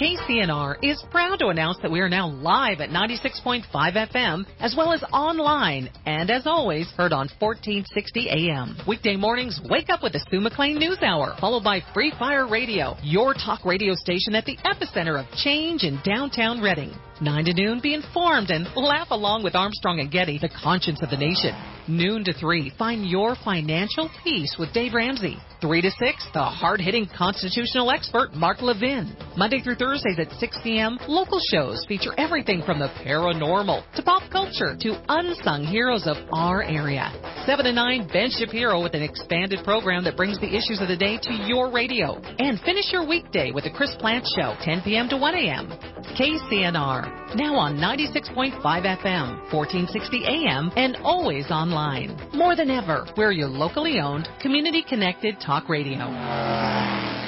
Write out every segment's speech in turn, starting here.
KCNR is proud to announce that we are now live at 96.5 FM as well as online and as always heard on 1460 AM. Weekday mornings wake up with the Sue McLean News Hour followed by Free Fire Radio, your talk radio station at the epicenter of change in downtown Redding. 9 to noon, be informed and laugh along with Armstrong and Getty, the conscience of the nation. Noon to 3, find your financial peace with Dave Ramsey. 3 to 6, the hard-hitting constitutional expert Mark Levin. Monday through Thursdays at 6 p.m., local shows feature everything from the paranormal to pop culture to unsung heroes of our area. 7 to 9, Ben Shapiro with an expanded program that brings the issues of the day to your radio. And finish your weekday with the Chris Plante Show, 10 p.m. to 1 a.m. KCNR, now on 96.5 FM, 1460 AM, and always online. More than ever, we're your locally owned, community connected talk radio.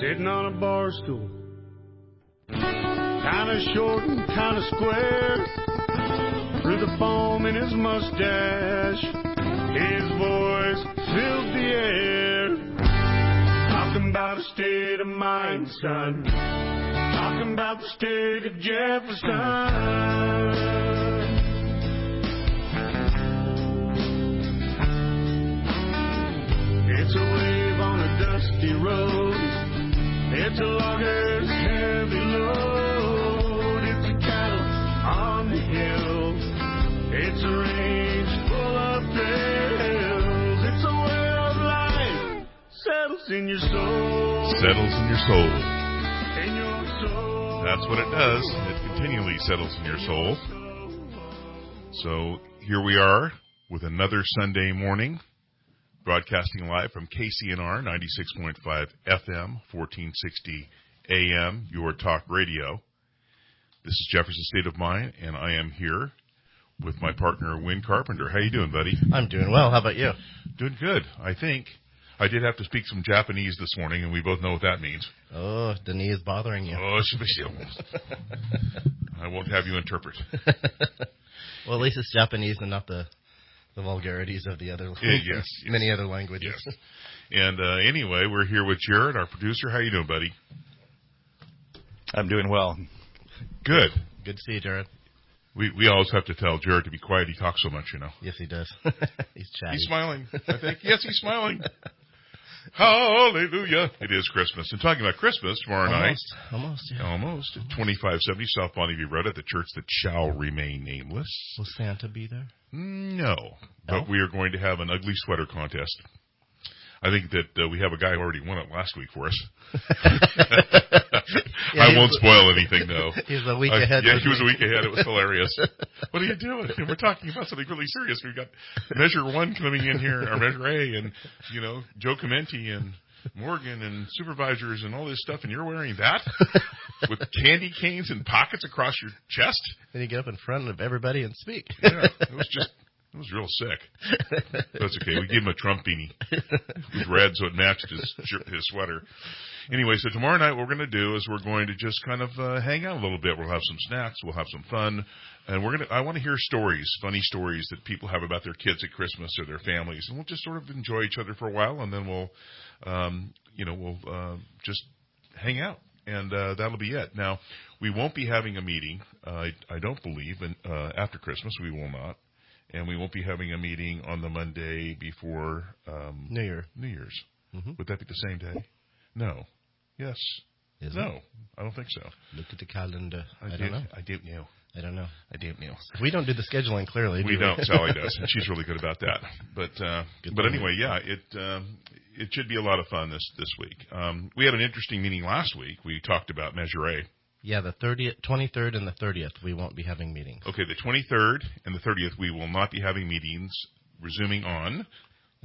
Sitting on a bar stool, kinda short and kinda square, through the foam in his mustache, his voice filled the air. Talking about a state of mind, son. Talking about the state of Jefferson. It's a wave on a dusty road. It's a logger's heavy load. It's a cattle on the hill. It's a range full of thrills. It's a way of life settles in your soul. Settles in your soul. In your soul. That's what it does. It continually settles in your soul. So here we are with another Sunday morning, broadcasting live from KCNR 96.5 FM, 1460 AM, your talk radio. This is Jefferson State of Mind, and I am here with my partner Win Carpenter. How you doing, buddy? I'm doing well. How about you? Doing good, I think. I did have to speak some Japanese this morning, and we both know what that means. Oh, the knee is bothering you. Oh, I won't have you interpret. well, at least it's Japanese and not the the vulgarities of the other Yeah, yes, yes. many other languages. Yes. And uh, anyway, we're here with Jared, our producer. How you doing, buddy? I'm doing well. Good. Good to see you, Jared. We we always have to tell Jared to be quiet. He talks so much, you know. Yes, he does. he's chatty. He's smiling. I think. Yes, he's smiling. Hallelujah! It is Christmas. And talking about Christmas tomorrow night, Almost. Almost. Yeah. almost at 2570 South Bonnyview Road at the church that shall remain nameless. Will Santa be there? No, but we are going to have an ugly sweater contest. I think that uh, we have a guy who already won it last week for us. Yeah, I won't spoil anything though. He was a week I- ahead. Yeah, he was a week ahead. It was hilarious. what are you doing? We're talking about something really serious. We've got Measure One coming in here, or Measure A, and you know Joe Chimenti and Morgan and supervisors and all this stuff, and you're wearing that with candy canes and pockets across your chest. Then you get up in front of everybody and speak. Yeah, it was just. It was real sick. That's okay. We gave him a Trump beanie. It was red, so it matched his shirt- his sweater. Anyway, so tomorrow night what we're going to do is we're going to just kind of uh, hang out a little bit. We'll have some snacks. We'll have some fun, and we're gonna. I want to hear stories, funny stories that people have about their kids at Christmas or their families, and we'll just sort of enjoy each other for a while, and then we'll, um, you know, we'll uh, just hang out, and uh, that'll be it. Now, we won't be having a meeting. Uh, I, I don't believe, and uh, after Christmas we will not and we won't be having a meeting on the Monday before um, New Year. New Year's. Mhm. Would that be the same day? No. Yes. Is no, it? I don't think so. Look at the calendar. I, did- don't know. I don't know. I don't know. I don't know. We don't do the scheduling clearly. We do don't. Sally does, and she's really good about that. But uh, Good but point. anyway, yeah, it um, it should be a lot of fun this this week. Um, we had an interesting meeting last week. We talked about Measure A. Yeah, the 30th, 23rd and the 30th, we won't be having meetings. Okay, the 23rd and the 30th, we will not be having meetings. Resuming on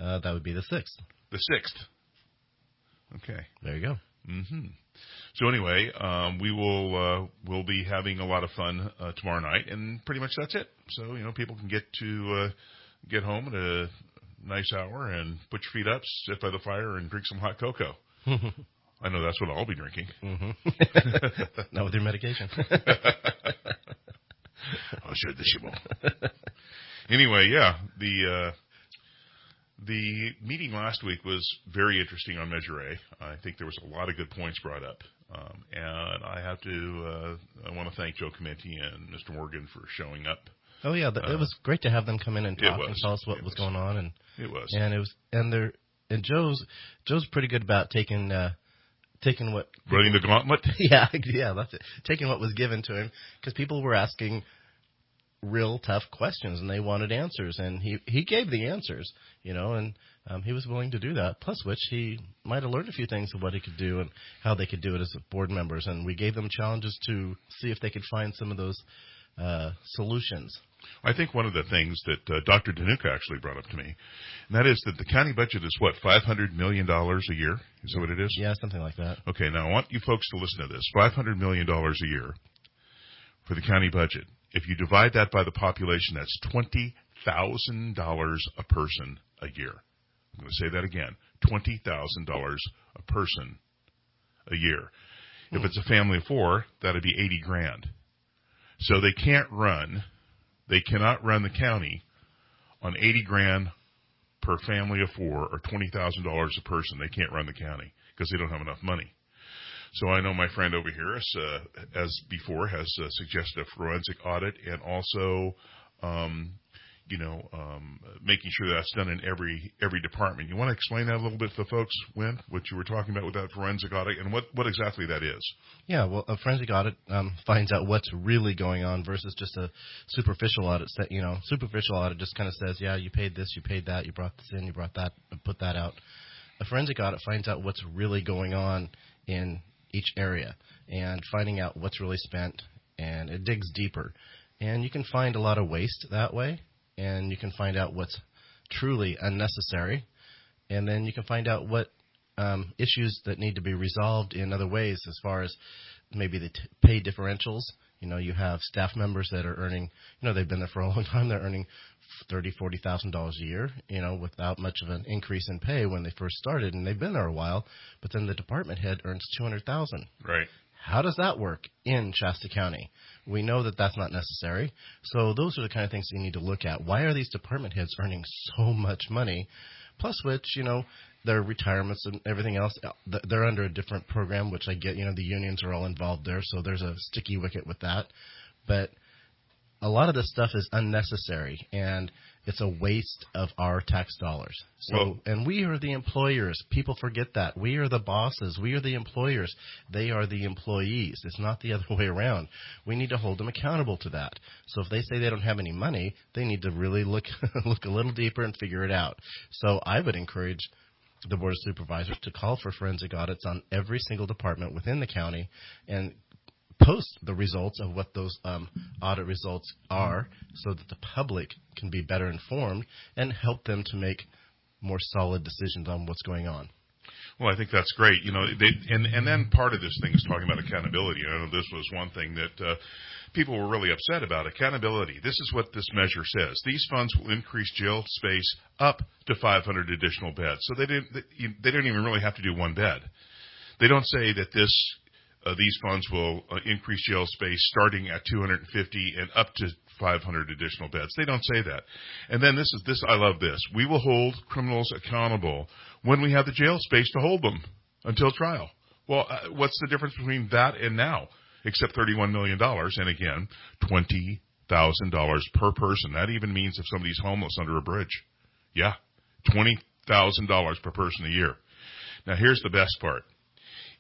Uh, that would be the 6th. the 6th. Okay. There you go. hmm So anyway, um, we will uh, we'll be having a lot of fun uh, tomorrow night, and pretty much that's it. So you know, people can get to uh, get home at a nice hour and put your feet up, sit by the fire, and drink some hot cocoa. I know that's what I'll be drinking. hmm Not with your medication. oh, sure, this you won't. anyway, yeah, the uh, the meeting last week was very interesting on Measure A. I think there was a lot of good points brought up. Um, and I have to, uh, I want to thank Joe Chimenti and Mr. Morgan for showing up. Oh yeah, the, it was great to have them come in and talk and tell us what was was. going on, and It was. and it was and they're and Joe's Joe's pretty good about taking uh taking what Running the gauntlet. yeah yeah that's it. Taking what was given to him because people were asking real tough questions and they wanted answers and he he gave the answers you know and um, he was willing to do that. Plus which he might have learned a few things of what he could do and how they could do it as board members and we gave them challenges to see if they could find some of those uh, solutions I think one of the things that uh, Dr. Danuka actually brought up to me, and that is that the county budget is what, $500 million a year? Is that what it is? yeah something like that Okay, now I want you folks to listen to this. $500 million a year for the county budget. If you divide that by the population, that's $20,000 a person a year. I'm going to say that again. $20,000 a person a year. If it's a family of four, that'd be 80 grand. So they can't run, they cannot run the county on 80 grand per family of four or $20,000 a person. They can't run the county because they don't have enough money. So I know my friend over here, uh, as before, has uh, suggested a forensic audit and also, um, you know, um, making sure that's done in every every department. You want to explain that a little bit to the folks, Win, what you were talking about with that forensic audit and what, what exactly that is? Yeah, well, a forensic audit um, finds out what's really going on versus just a superficial audit. That you know, superficial audit just kind of says, yeah, you paid this, you paid that, you brought this in, you brought that, put that out. A forensic audit finds out what's really going on in each area and finding out what's really spent, and it digs deeper. And you can find a lot of waste that way, and you can find out what's truly unnecessary, and then you can find out what um, issues that need to be resolved in other ways, as far as maybe the t- pay differentials. You know, you have staff members that are earning, you know, they've been there for a long time. They're earning thirty, forty thousand dollars a year, you know, without much of an increase in pay when they first started, and they've been there a while. But then the department head earns two hundred thousand. Right. How does that work in Shasta County? We know that that's not necessary. So those are the kind of things you need to look at. Why are these department heads earning so much money? Plus, which you know, their retirements and everything else, th- they're under a different program, which I get. You know, the unions are all involved there, so there's a sticky wicket with that. But a lot of this stuff is unnecessary and it's a waste of our tax dollars. So, Well- and we are the employers. People forget that. We are the bosses. We are the employers. They are the employees. It's not the other way around. We need to hold them accountable to that. So if they say they don't have any money, they need to really look look a little deeper and figure it out. So I would encourage the board of supervisors to call for forensic audits on every single department within the county and post the results of what those um, audit results are so that the public can be better informed and help them to make more solid decisions on what's going on. Well, I think that's great. You know, they, and and then part of this thing is talking about accountability. I know this was one thing that uh, people were really upset about. Accountability. This is what this measure says. These funds will increase jail space up to 500 additional beds. So they didn't. They, they don't even really have to do one bed. They don't say that this. Uh, these funds will uh, increase jail space starting at 250 and up to 500 additional beds. They don't say that. And then this is this. I love this. We will hold criminals accountable when we have the jail space to hold them until trial. Well, uh, what's the difference between that and now? Except $31 million, and again, $20,000 per person. That even means if somebody's homeless under a bridge. Yeah, $20,000 per person a year. Now here's the best part.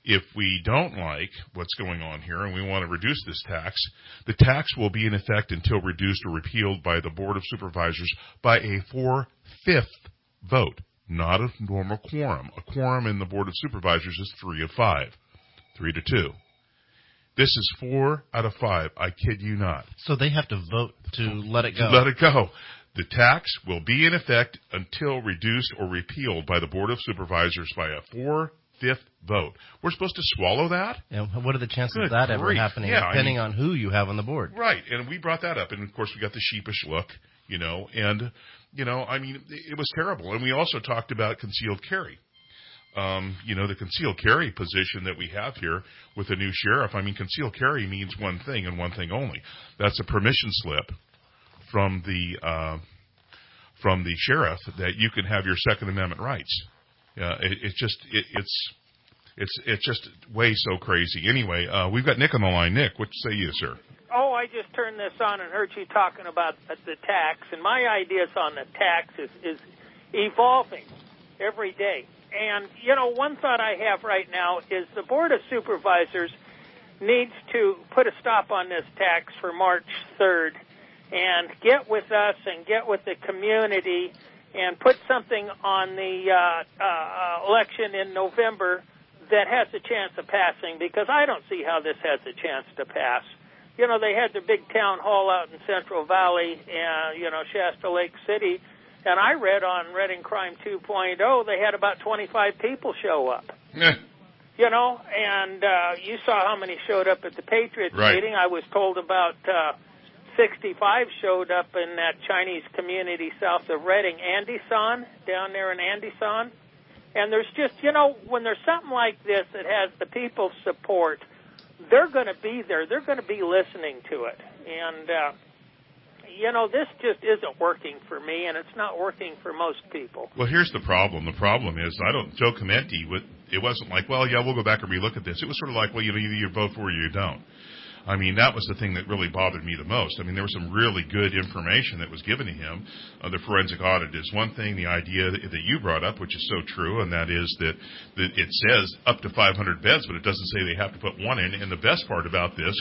If we don't like what's going on here and we want to reduce this tax, the tax will be in effect until reduced or repealed by the Board of Supervisors by a four-fifth vote, not a normal quorum. A quorum in the Board of Supervisors is three of five, three to two. This is four out of five. I kid you not. So they have to vote to let it go. Let it go. The tax will be in effect until reduced or repealed by the Board of Supervisors by a four-fifth vote. We're supposed to swallow that? and what are the chances Good of that ever happening, Yeah, I depending mean- on who you have on the board? Right, and we brought that up, and of course we got the sheepish look, you know, and you know, I mean, it was terrible. And we also talked about concealed carry. Um, you know, the concealed carry position that we have here with the new sheriff. I mean, concealed carry means one thing and one thing only. That's a permission slip from the uh, from the sheriff that you can have your Second Amendment rights. Uh, it, it's just it, it's it's it's just way so crazy. Anyway, uh, we've got Nick on the line. Nick, what say you, sir? Oh, I just turned this on and heard you talking about the tax, and my ideas on the tax is, is evolving every day. And you know, one thought I have right now is the board of supervisors needs to put a stop on this tax for March 3rd and get with us and get with the community and put something on the uh, uh, election in November that has a chance of passing because I don't see how this has a chance to pass. You know, they had the big town hall out in Central Valley, and you know, Shasta Lake City, and I read on Redding Crime 2.0 they had about 25 people show up. Yeah. You know, and uh, you saw how many showed up at the Patriots Right. meeting. I was told about uh, 65 showed up in that Chinese community south of Redding, Anderson, down there in Anderson. And there's just, you know, when there's something like this that has the people's support, they're going to be there. They're going to be listening to it. And, uh, you know, this just isn't working for me, and it's not working for most people. Well, here's the problem. The problem is, I don't. Joe Chimenti, it wasn't like, well, yeah, we'll go back and relook at this. It was sort of like, well, you know, either you vote for or you don't. I mean, that was the thing that really bothered me the most. I mean, there was some really good information that was given to him. Uh, the forensic audit is one thing. The idea that, that you brought up, which is so true, and that is that, that it says up to 500 beds, but it doesn't say they have to put one in. And the best part about this,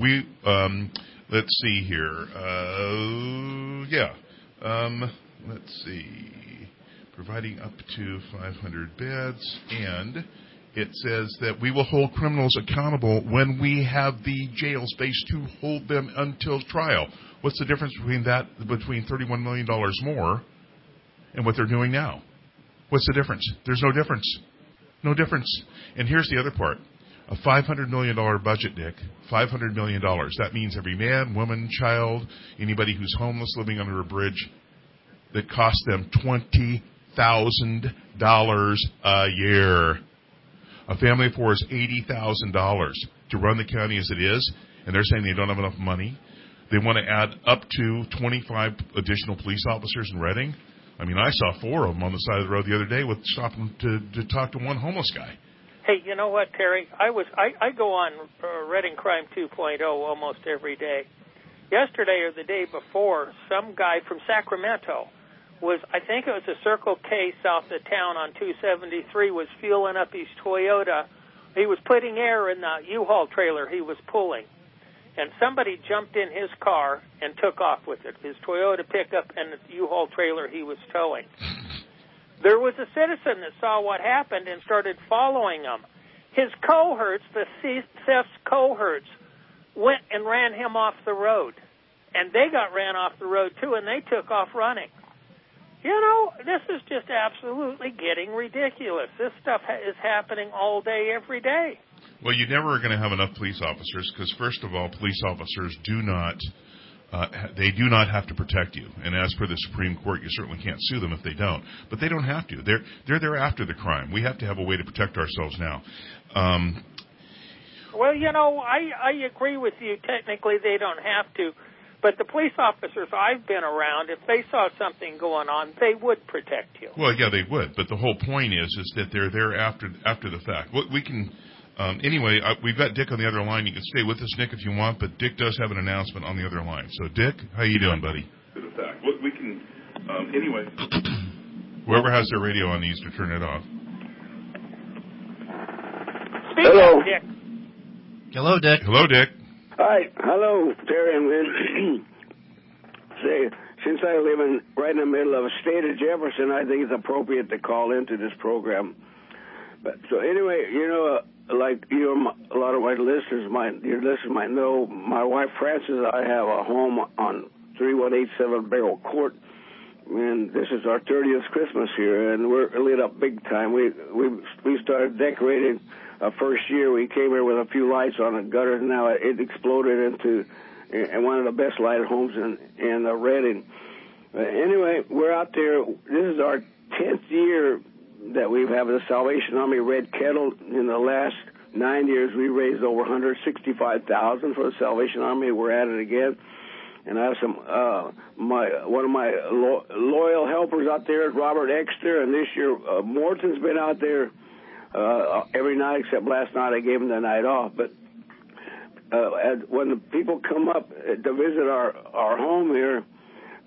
we, um, let's see here. Uh, yeah. Um, let's see providing up to 500 beds, and it says that we will hold criminals accountable when we have the jail space to hold them until trial. What's the difference between that, between $31 million more and what they're doing now? What's the difference? There's no difference. No difference. And here's the other part. A $500 million budget, Dick. $500 million. That means every man, woman, child, anybody who's homeless living under a bridge, that costs them twenty thousand dollars a year. A family of four is eighty thousand dollars to run the county as it is, and they're saying they don't have enough money. They want to add up to twenty-five additional police officers in Redding. I mean, I saw four of them on the side of the road the other day with stopping to, to talk to one homeless guy. Hey, you know what, Terry? I was I, I go on uh, Redding Crime 2.0 almost every day. Yesterday or the day before, some guy from Sacramento was I think it was a Circle K south of town on 273 was fueling up his Toyota. He was putting air in the U-Haul trailer he was pulling. And somebody jumped in his car and took off with it. His Toyota pickup and the U-Haul trailer he was towing. There was a citizen that saw what happened and started following him. His cohorts, the Ceph's cohorts, went and ran him off the road. And they got ran off the road too, and they took off running. You know, this is just absolutely getting ridiculous. This stuff ha- is happening all day, every day. Well, you never are going to have enough police officers because, first of all, police officers do not. Uh, they do not have to protect you, and as per the Supreme Court, you certainly can't sue them if they don't. But they don't have to. They're they're there after the crime. We have to have a way to protect ourselves now. Um, Well, you know, I I agree with you. Technically, they don't have to, but the police officers I've been around, if they saw something going on, they would protect you. well, yeah, they would. But the whole point is is that they're there after after the fact. What we can. Um, anyway, uh, we've got Dick on the other line. You can stay with us, Nick, if you want. But Dick does have an announcement on the other line. So, Dick, how you doing, buddy? To the fact. What we can. Um, anyway. Whoever has their radio on needs to turn it off. Speak Hello. Dick. Hello, Dick. Hello, Dick. Hi, hello, Terry and Lynn. Say, since I live in right in the middle of the state of Jefferson, I think it's appropriate to call into this program. But so anyway, you know, uh, like you, a lot of my listeners might, your listeners might know, my wife Frances I have a home on 3187 Barrel Court, and this is our 30th Christmas here, and we're lit up big time. We we we started decorating uh, first year. We came here with a few lights on the gutters. Now it exploded into uh, one of the best lighted homes in in uh, Redding. Uh, anyway, we're out there. This is our 10th year that we have the Salvation Army Red Kettle. In the last nine years, we raised over 165,000 for the Salvation Army. We're at it again. and I have some uh, my one of my lo- loyal helpers out there Robert Exter, and this year uh, Morton's been out there uh, every night except last night. I gave him the night off, but uh, as, when the people come up to visit our our home here,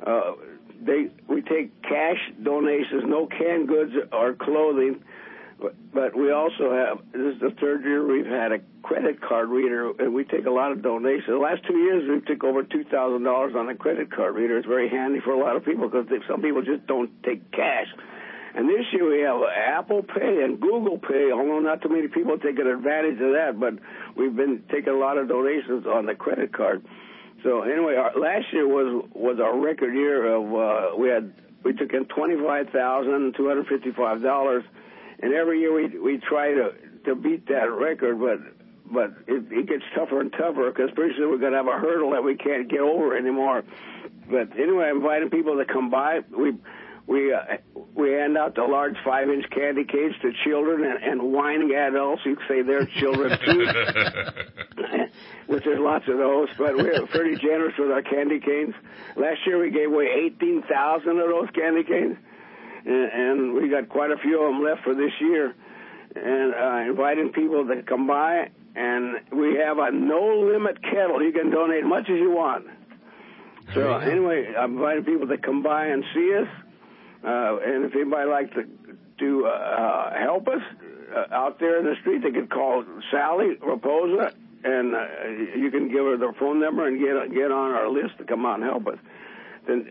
uh, they we take cash donations, no canned goods or clothing. But, but we also have this is the third year we've had a credit card reader, and we take a lot of donations. The last two years we took over two thousand dollars on a credit card reader. It's very handy for a lot of people because some people just don't take cash. This year we have Apple Pay and Google Pay, although not too many people taking advantage of that, but we've been taking a lot of donations on the credit card. So anyway, last year was was our record year of uh, we had we took in twenty five thousand two hundred fifty five dollars, and every year we we try to to beat that record, but but it, gets tougher and tougher because pretty soon we're going to have a hurdle that we can't get over anymore. But anyway, I'm inviting people to come by. We we uh, we hand out the large five inch candy canes to children and, and whining adults. You can say they're children too, which there's lots of those. But we're pretty generous with our candy canes. Last year we gave away eighteen thousand of those candy canes, and, and we got quite a few of them left for this year. And uh, inviting people to come by, and we have a no limit kettle. You can donate as much as you want. So anyway, I'm inviting people to come by and see us. Uh, and if anybody like to to uh, help us uh, out there in the street, they could call Sally Raposa, and you can give her their phone number and get get on our list to come out and help us. Then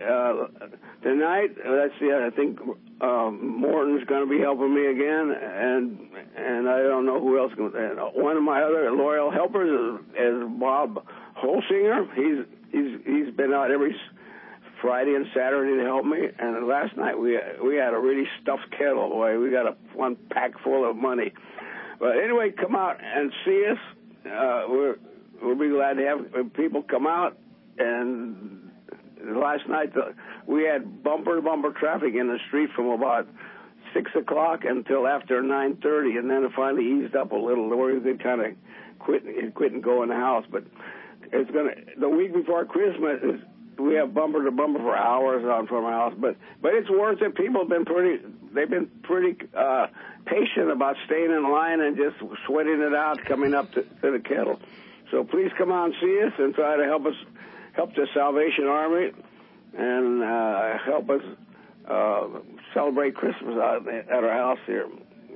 tonight, let's see, I think um, Morton's going to be helping me again, and and I don't know who else. And one of my other loyal helpers is, is Bob Holsinger. He's he's he's been out every Friday and Saturday to help me. And last night we we had a really stuffed kettle. Boy, we got a one pack full of money. But anyway, come out and see us. Uh, we're we'll be glad to have people come out. And last night the, we had bumper to bumper traffic in the street from about six o'clock until after nine thirty, and then it finally eased up a little. Where we could kind of quit quit and go in the house, but. It's gonna the week before Christmas is we have bumper to bumper for hours on from our house, but but it's worth it. People have been pretty they've been pretty uh, patient about staying in line and just sweating it out coming up to, to the kettle. So please come out and see us and try to help us help the Salvation Army and uh, help us uh, celebrate Christmas out at our house here.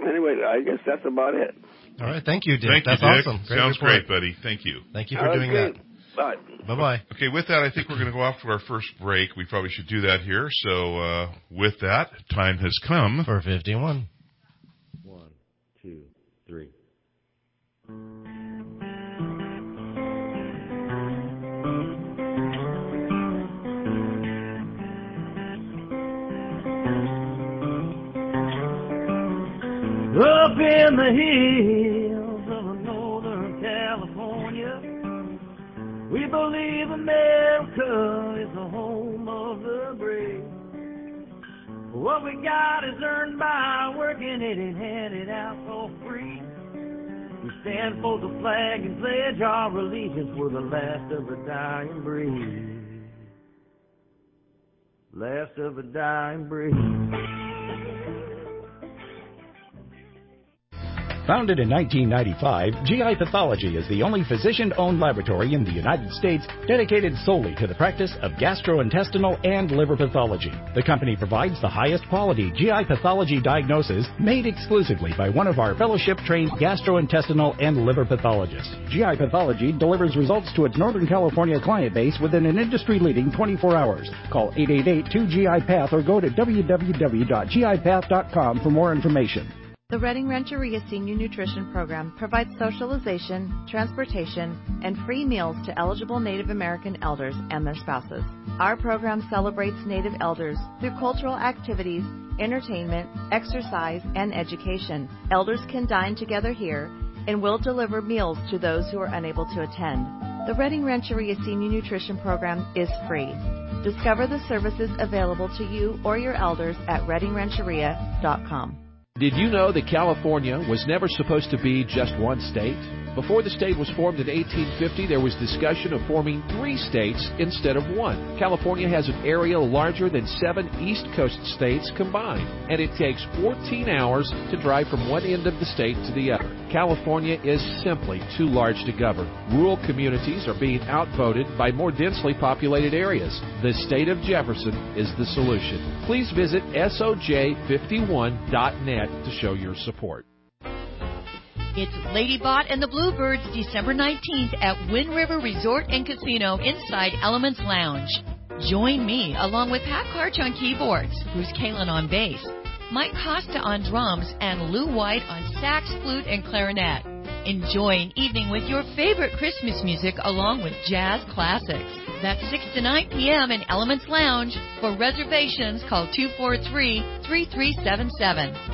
Anyway, I guess that's about it. All right, thank you, Dick. Thank That's you, Dick. awesome. Great Sounds report. great, buddy. Thank you. Thank you for doing Okay. that. Bye. Bye bye. Okay, with that, I think we're going to go off to our first break. We probably should do that here. So, uh, with that, time has come. For 51. One, two, three. Up in the hills believe America is the home of the brave. What we got is earned by working it and handed out for free. We stand for the flag and pledge our allegiance. We're the last of a dying breed. Last of a dying breed. Founded in 1995, GI Pathology is the only physician owned laboratory in the United States dedicated solely to the practice of gastrointestinal and liver pathology. The company provides the highest quality GI pathology diagnosis made exclusively by one of our fellowship trained gastrointestinal and liver pathologists. GI Pathology delivers results to its Northern California client base within an industry leading 24 hours. Call 888 2GI Path or go to www.gipath.com for more information. The Redding Rancheria Senior Nutrition Program provides socialization, transportation, and free meals to eligible Native American elders and their spouses. Our program celebrates Native elders through cultural activities, entertainment, exercise, and education. Elders can dine together here and will deliver meals to those who are unable to attend. The Redding Rancheria Senior Nutrition Program is free. Discover the services available to you or your elders at reddingrancheria.com. Did you know that California was never supposed to be just one state? Before the state was formed in 1850, there was discussion of forming three states instead of one. California has an area larger than seven East Coast states combined, and it takes 14 hours to drive from one end of the state to the other. California is simply too large to govern. Rural communities are being outvoted by more densely populated areas. The state of Jefferson is the solution. Please visit SOJ51.net to show your support. It's Ladybot and the Bluebirds December 19th at Win-River Resort and Casino inside Elements Lounge. Join me along with Pat Karch on keyboards, Bruce Kalen on bass, Mike Costa on drums, and Lou White on sax, flute, and clarinet. Enjoy an evening with your favorite Christmas music along with jazz classics. That's 6 to 9 p.m. in Elements Lounge. For reservations, call 243 3377.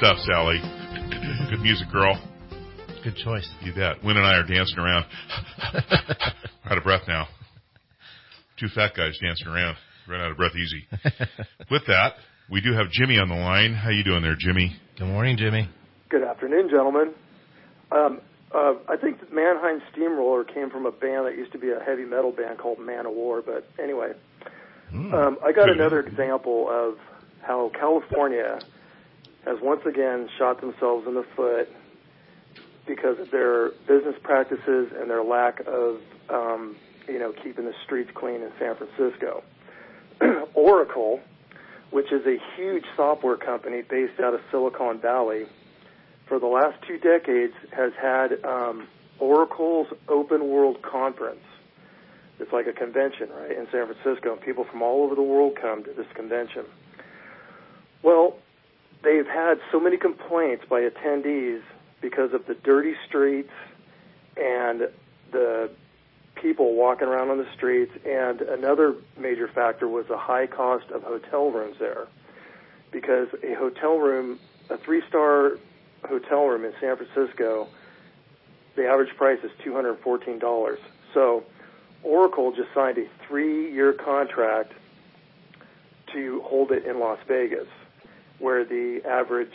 Stuff, Sally. Good music, girl. Good choice. You bet. Win and I are dancing around. out of breath now. Two fat guys dancing around. Run out of breath easy. With that, we do have Jimmy on the line. How you doing there, Jimmy? Good morning, Jimmy. Good afternoon, gentlemen. Um, uh, I think that Mannheim Steamroller came from a band that used to be a heavy metal band called Man of War. But anyway, um, I got another example of how California has once again shot themselves in the foot because of their business practices and their lack of, um, you know, keeping the streets clean in San Francisco. Oracle, which is a huge software company based out of Silicon Valley, for the last two decades has had um, Oracle's Open World Conference. It's like a convention, right, in San Francisco, and people from all over the world come to this convention. Well, they've had so many complaints by attendees because of the dirty streets and the people walking around on the streets, and another major factor was the high cost of hotel rooms there. Because a hotel room, a three star hotel room in San Francisco, the average price is $214. So Oracle just signed a three year contract to hold it in Las Vegas, where the average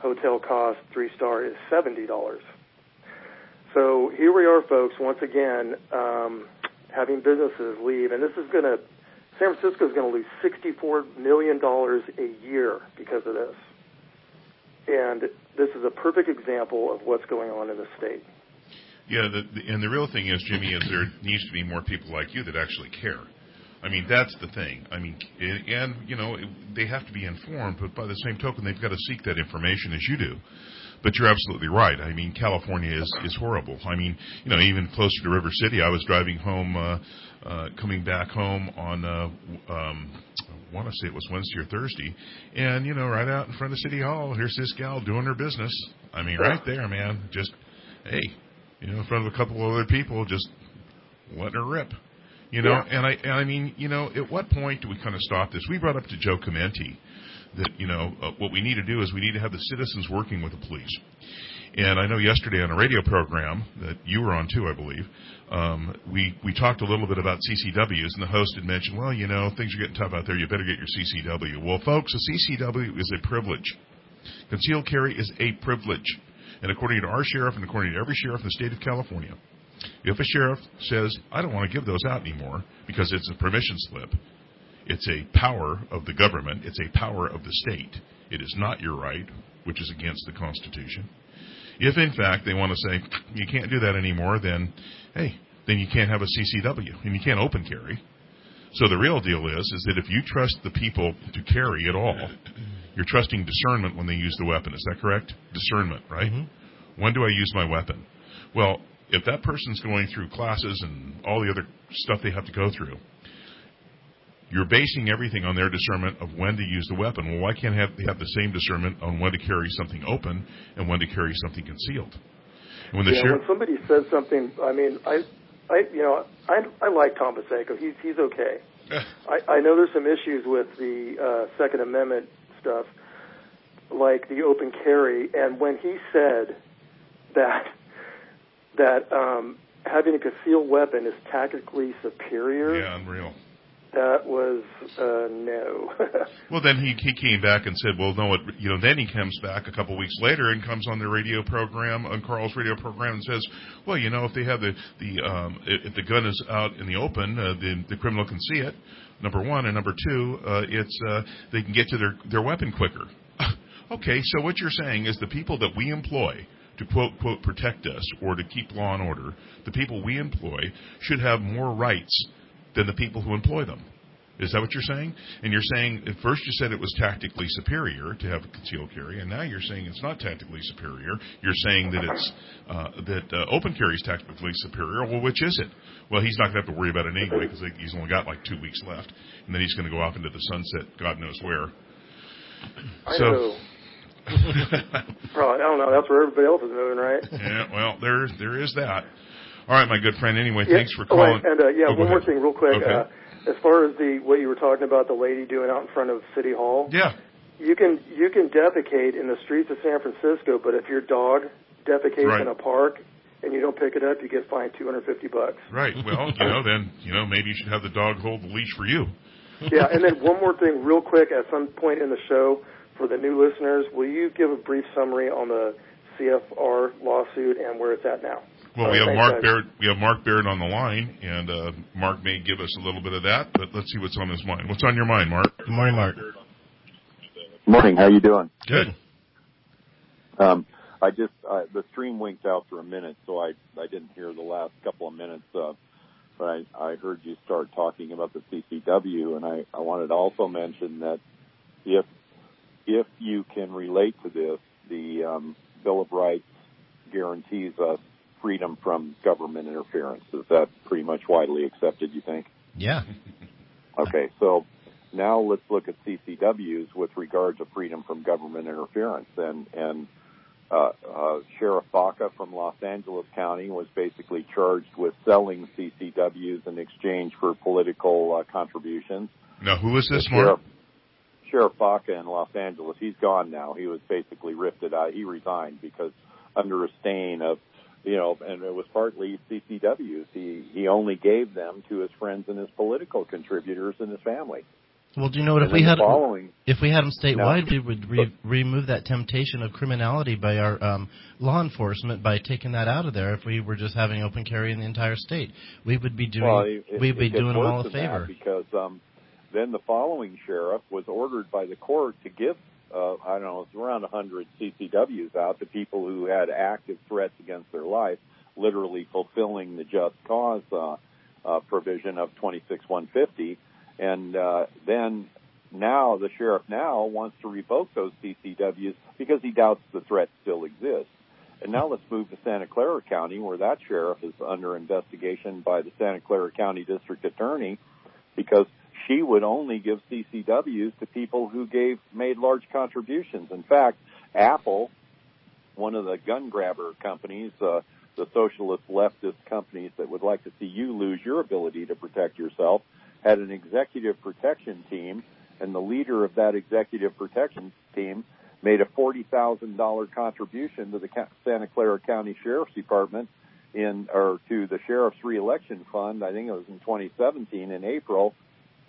hotel cost three star is $70. So here we are, folks, once again, um, having businesses leave, and this is going to, San Francisco is going to lose $64 million a year because of this. And this is a perfect example of what's going on in the state. Yeah, the, the, and the real thing is, Jimmy, is there needs to be more people like you that actually care. I mean, that's the thing. I mean, and you know, they have to be informed, but by the same token, they've got to seek that information as you do. But you're absolutely right. I mean, California is is horrible. I mean, you know, even closer to River City, I was driving home, uh, uh, coming back home on, uh, um, I want to say it was Wednesday or Thursday, and you know, right out in front of City Hall, here's this gal doing her business. I mean, right there, man. Just hey, you know, in front of a couple of other people, just letting her rip. You know, Yeah. and I and I mean, you know, at what point do we kind of stop this? We brought up to Joe Chimenti that you know uh, what we need to do is we need to have the citizens working with the police. And I know yesterday on a radio program that you were on too, I believe, um, we we talked a little bit about CCWs, and the host had mentioned, well, you know, things are getting tough out there. You better get your CCW. Well, folks, a CCW is a privilege. Concealed carry is a privilege, and according to our sheriff and according to every sheriff in the state of California, if a sheriff says, I don't want to give those out anymore because it's a permission slip, it's a power of the government, it's a power of the state. It is not your right, which is against the Constitution. If in fact they want to say, you can't do that anymore, then, hey, then you can't have a CCW and you can't open carry. So the real deal is, is that if you trust the people to carry at all, you're trusting discernment when they use the weapon. Is that correct? Discernment, right? Mm-hmm. When do I use my weapon? Well, if that person's going through classes and all the other stuff they have to go through, you're basing everything on their discernment of when to use the weapon. Well, why can't have, they have the same discernment on when to carry something open and when to carry something concealed? And when the yeah, sheriff, when somebody says something, I mean, I, I, you know, I, I like Tom Bosenko. He's he's okay. I, I know there's some issues with the uh, Second Amendment stuff, like the open carry, and when he said that that um, having a concealed weapon is tactically superior, yeah, unreal. that was uh, no. Well, then he he came back and said, "Well, no, it, you know." Then he comes back a couple weeks later and comes on the radio program on Carl's radio program and says, "Well, you know, if they have the the um, if the gun is out in the open, uh, the the criminal can see it. Number one, and number two, uh, it's uh, they can get to their their weapon quicker." okay, so what you're saying is the people that we employ to quote quote protect us or to keep law and order, the people we employ should have more rights than the people who employ them. Is that what you're saying? And you're saying at first you said it was tactically superior to have a concealed carry, and now you're saying it's not tactically superior. You're saying that it's uh, that uh, open carry is tactically superior. Well, which is it? Well, he's not going to have to worry about it anyway because he's only got like two weeks left, and then he's going to go off into the sunset, God knows where. I So- know. Probably, I don't know. That's where everybody else is moving, right? Yeah, well, there there is that. All right, my good friend. Anyway, Yeah. thanks for Oh, calling. and uh, yeah, Oh, one more thing, real quick. Okay. Uh, as far as the what you were talking about, the lady doing out in front of City Hall. Yeah. You can you can defecate in the streets of San Francisco, but if your dog defecates Right. in a park and you don't pick it up, you get fined two hundred fifty bucks. Right. Well, you know, then you know maybe you should have the dog hold the leash for you. yeah, and then one more thing, real quick, at some point in the show, for the new listeners, will you give a brief summary on the CFR lawsuit and where it's at now? Well, we have thanks, Mark guys. Baird. We have Mark Baird on the line, and uh, Mark may give us a little bit of that. But let's see what's on his mind. What's on your mind, Mark? Good morning, Mark. Morning. How are you doing? Good. Um, I just uh, the stream winked out for a minute, so I I didn't hear the last couple of minutes. Uh, but I, I heard you start talking about the CCW, and I, I wanted to also mention that if if you can relate to this, the um, Bill of Rights guarantees us freedom from government interference. Is that pretty much widely accepted? You think? Yeah. Okay, so now let's look at CCWs with regard to freedom from government interference. And and uh, uh, Sheriff Baca from Los Angeles County was basically charged with selling CCWs in exchange for political uh, contributions. Now, who is this, Mark? Sheriff, Baca in Los Angeles, he's gone now. He was basically rifted out. He resigned because under a stain of, you know, and it was partly CCWs. He he only gave them to his friends and his political contributors and his family. Well, do you know what? If we had following, if we had them statewide, No. we would re- remove that temptation of criminality by our um, law enforcement by taking that out of there. If we were just having open carry in the entire state, we would be doing well, it, it, we'd be it doing them all a favor. because um, then the following sheriff was ordered by the court to give uh, I don't know, it's around 100 CCWs out to people who had active threats against their life, literally fulfilling the just cause uh, uh, provision of 26150. And uh, then now the sheriff now wants to revoke those CCWs because he doubts the threat still exists. And now let's move to Santa Clara County, where that sheriff is under investigation by the Santa Clara County District Attorney because she would only give CCWs to people who gave made large contributions. In fact, Apple, one of the gun grabber companies, uh, the socialist leftist companies that would like to see you lose your ability to protect yourself, had an executive protection team, and the leader of that executive protection team made a forty thousand dollar contribution to the Santa Clara County Sheriff's Department in or to the sheriff's reelection fund. I think it was in 2017 in April,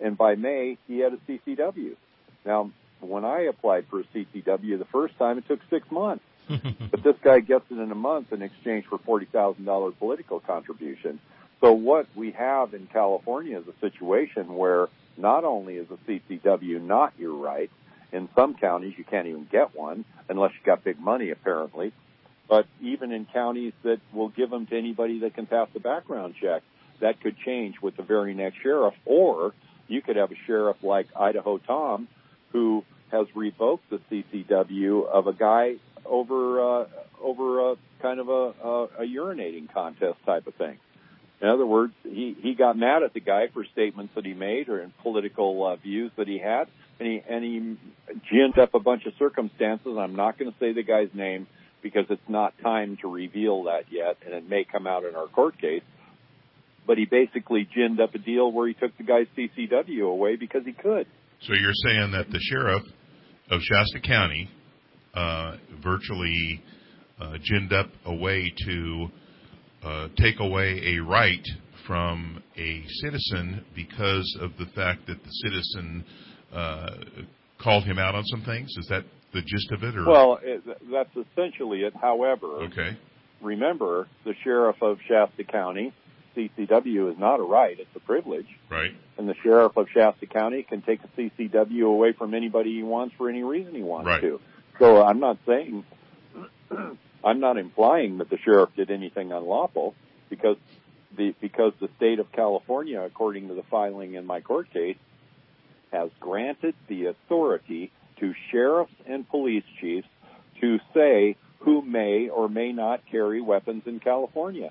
and by May he had a CCW. Now, when I applied for a CCW the first time, it took six months, but this guy gets it in a month in exchange for forty thousand dollar political contribution. So what we have in California is a situation where not only is a CCW not your right, in some counties you can't even get one unless you got big money apparently, but even in counties that will give them to anybody that can pass the background check, that could change with the very next sheriff. Or you could have a sheriff like Idaho Tom who has revoked the CCW of a guy over uh, over a kind of a, a, a urinating contest type of thing. In other words, he he got mad at the guy for statements that he made or in political uh, views that he had, and he and he ginned up a bunch of circumstances. I'm not going to say the guy's name because it's not time to reveal that yet, and it may come out in our court case. But he basically ginned up a deal where he took the guy's CCW away because he could. So you're saying that the sheriff of Shasta County uh, virtually uh, ginned up a way to uh, take away a right from a citizen because of the fact that the citizen uh, called him out on some things. Is that the gist of it? Or? Well, it, that's essentially it. However, okay. remember the sheriff of Shasta County, CCW is not a right; it's a privilege. Right. And the sheriff of Shasta County can take a CCW away from anybody he wants for any reason he wants right. to. So I'm not saying, I'm not implying that the sheriff did anything unlawful because the because the state of California, according to the filing in my court case, has granted the authority to sheriffs and police chiefs to say who may or may not carry weapons in California.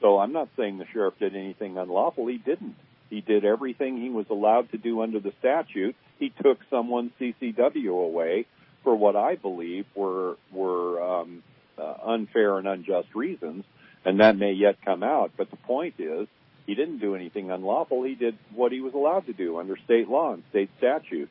So I'm not saying the sheriff did anything unlawful. He didn't. He did everything he was allowed to do under the statute. He took someone's CCW away for what I believe were were um, uh, unfair and unjust reasons, and that may yet come out. But the point is, he didn't do anything unlawful. He did what he was allowed to do under state law and state statute.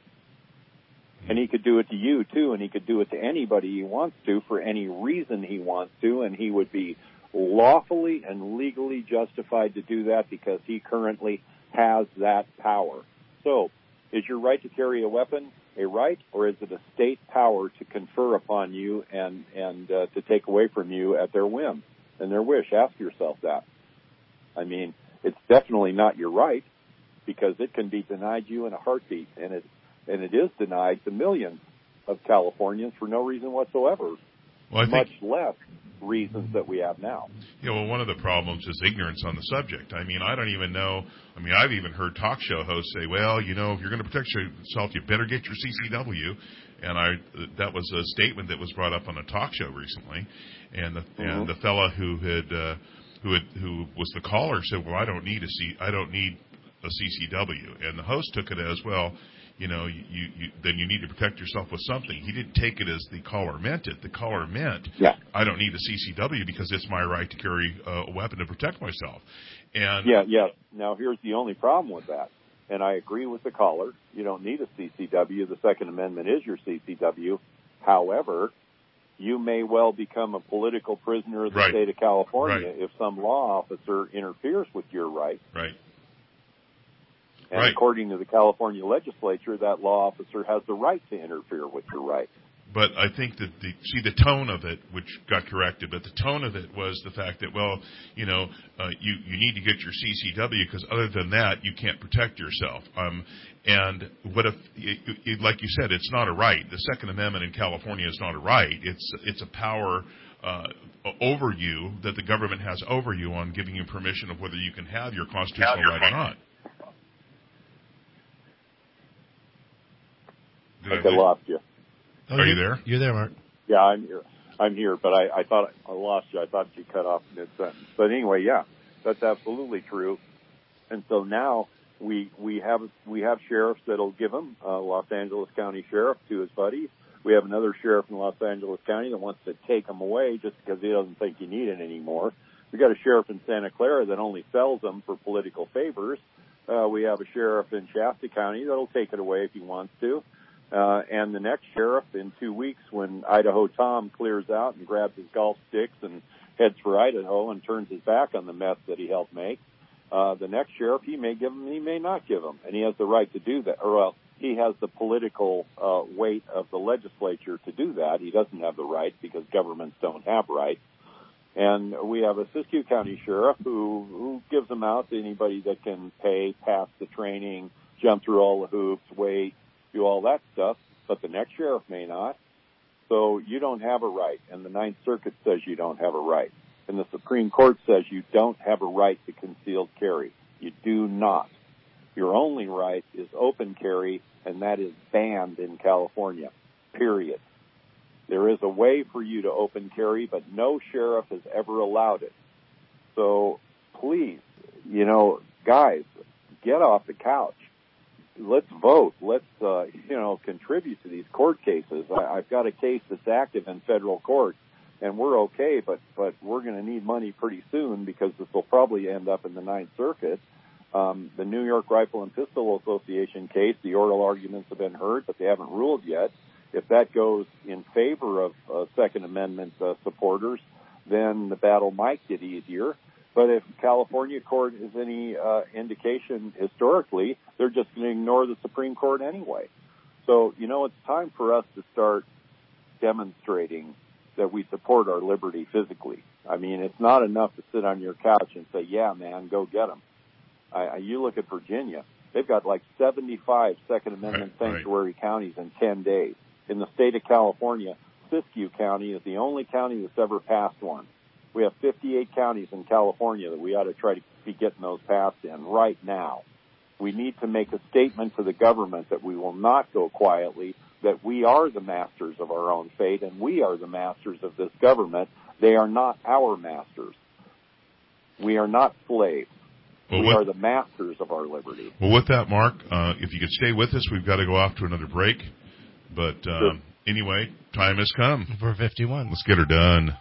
And he could do it to you too, and he could do it to anybody he wants to for any reason he wants to, and he would be lawfully and legally justified to do that because he currently has that power. So, is your right to carry a weapon a right, or is it a state power to confer upon you and and uh, to take away from you at their whim and their wish? Ask yourself that. I mean, it's definitely not your right because it can be denied you in a heartbeat, and it and it is denied to millions of Californians for no reason whatsoever. Well, I much think, less reasons that we have now. Yeah, well, one of the problems is ignorance on the subject. I mean, I don't even know. I mean, I've even heard talk show hosts say, "Well, you know, if you're going to protect yourself, you better get your CCW." And I, that was a statement that was brought up on a talk show recently, and the Mm-hmm. and the fella who had uh, who had who was the caller said, "Well, I don't need a C, I don't need a CCW," and the host took it as well you know, you, you then you need to protect yourself with something. He didn't take it as the caller meant it. The caller meant, yeah. I don't need a CCW because it's my right to carry a weapon to protect myself. And yeah, yeah. Now here's the only problem with that, and I agree with the caller. You don't need a CCW. The Second Amendment is your CCW. However, you may well become a political prisoner of the right. state of California right. if some law officer interferes with your right. Right. And right. according to the California legislature, that law officer has the right to interfere with your right. But I think that the see the tone of it, which got corrected, but the tone of it was the fact that well, you know, uh, you you need to get your CCW because other than that, you can't protect yourself. Um, and what if, it, it, like you said, it's not a right. The Second Amendment in California is not a right. It's it's a power uh, over you that the government has over you on giving you permission of whether you can have your constitutional your right or not. I think I lost you. Oh, Are you there? You're there, Mark. Yeah, I'm here. I'm here, but I, I thought I lost you. I thought you cut off mid sentence. But anyway, yeah, that's absolutely true. And so now we we have we have sheriffs that'll give him uh, Los Angeles County sheriff to his buddies. We have another sheriff in Los Angeles County that wants to take them away just because he doesn't think you need it anymore. We got a sheriff in Santa Clara that only sells them for political favors. Uh, we have a sheriff in Shasta County that'll take it away if he wants to. Uh, and the next sheriff in two weeks when Idaho Tom clears out and grabs his golf sticks and heads for Idaho and turns his back on the mess that he helped make, uh, the next sheriff he may give him, he may not give him, and he has the right to do that. Or well, he has the political uh, weight of the legislature to do that. He doesn't have the right because governments don't have rights. And we have a Siskiyou County sheriff who who gives them out to anybody that can pay, pass the training, jump through all the hoops, wait, do all that stuff, but the next sheriff may not. So you don't have a right, and the Ninth Circuit says you don't have a right, and the Supreme Court says you don't have a right to concealed carry. You do not. Your only right is open carry, and that is banned in California. Period. There is a way for you to open carry, but no sheriff has ever allowed it. So please, you know, guys, get off the couch. Let's vote. Let's, uh, you know, contribute to these court cases. I, I've got a case that's active in federal court, and we're okay, but but we're going to need money pretty soon because this will probably end up in the Ninth Circuit. Um, the New York Rifle and Pistol Association case, the oral arguments have been heard, but they haven't ruled yet. If that goes in favor of uh, Second Amendment uh, supporters, then the battle might get easier. But if California court is any uh, indication historically, they're just going to ignore the Supreme Court anyway. So, you know, it's time for us to start demonstrating that we support our liberty physically. I mean, it's not enough to sit on your couch and say, yeah, man, go get them. I, I, you look at Virginia, they've got like 75 Second Amendment Right, right. sanctuary counties in 10 days. In the state of California, Siskiyou County is the only county that's ever passed one. We have 58 counties in California that we ought to try to be getting those passed in right now. We need to make a statement to the government that we will not go quietly, that we are the masters of our own fate and we are the masters of this government. They are not our masters. We are not slaves. Well, we what- are the masters of our liberty. Well, with that, Mark, uh, if you could stay with us, we've got to go off to another break. But uh, Sure. anyway, time has come. For 51. Let's get her done.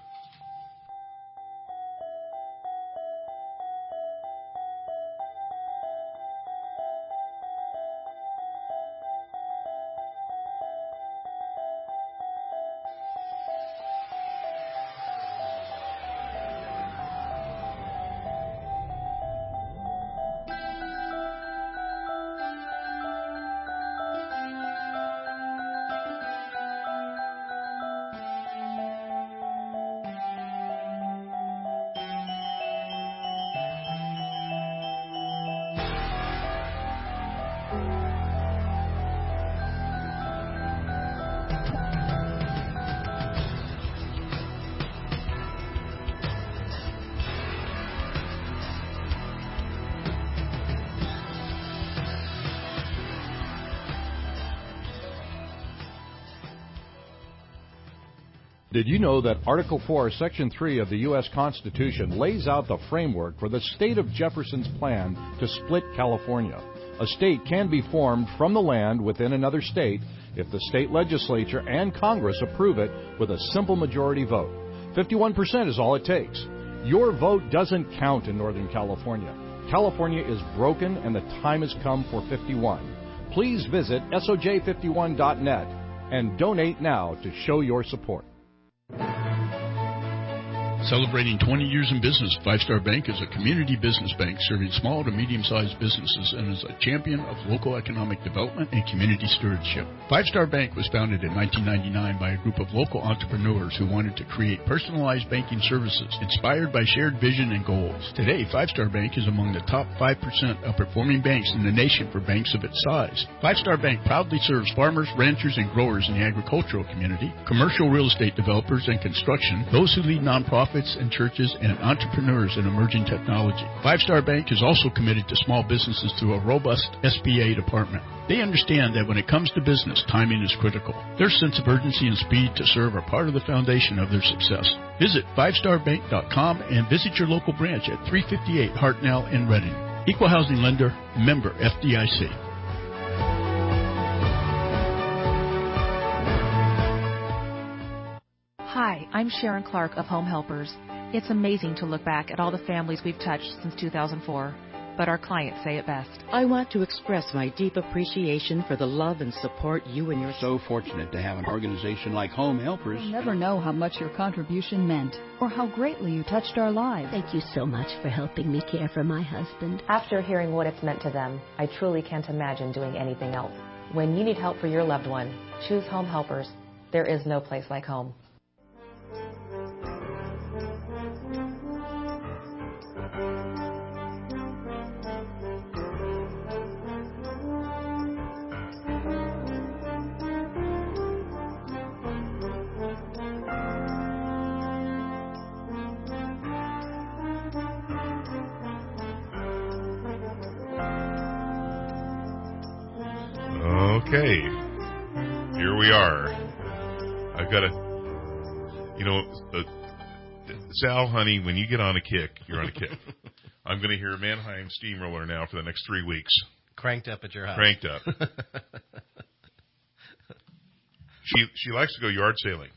Know that Article 4, Section 3 of the U.S. Constitution lays out the framework for the state of Jefferson's plan to split California? A state can be formed from the land within another state if the state legislature and Congress approve it with a simple majority vote. 51% is all it takes. Your vote doesn't count in Northern California. California is broken and the time has come for 51. Please visit SOJ51.net and donate now to show your support. Celebrating 20 years in business, Five Star Bank is a community business bank serving small to medium sized businesses and is a champion of local economic development and community stewardship. Five Star Bank was founded in 1999 by a group of local entrepreneurs who wanted to create personalized banking services inspired by shared vision and goals. Today, Five Star Bank is among the top 5% of performing banks in the nation for banks of its size. Five Star Bank proudly serves farmers, ranchers, and growers in the agricultural community, commercial real estate developers and construction, those who lead nonprofits and churches, and entrepreneurs in emerging technology. Five Star Bank is also committed to small businesses through a robust SBA department. They understand that when it comes to business, timing is critical. Their sense of urgency and speed to serve are part of the foundation of their success. Visit 5starbank.com and visit your local branch at 358 Hartnell in Redding. Equal housing lender, member FDIC. I'm Sharon Clark of Home Helpers. It's amazing to look back at all the families we've touched since 2004, but our clients say it best. I want to express my deep appreciation for the love and support you and your So fortunate to have an organization like Home Helpers. You'll never know how much your contribution meant or how greatly you touched our lives. Thank you so much for helping me care for my husband. After hearing what it's meant to them, I truly can't imagine doing anything else. When you need help for your loved one, choose Home Helpers. There is no place like home. Okay, here we are. I've got a, you know, uh, Sal, honey, when you get on a kick, you're on a kick. I'm going to hear a Mannheim Steamroller now for the next three weeks. Cranked up at your house. Cranked up. she she likes to go yard sailing,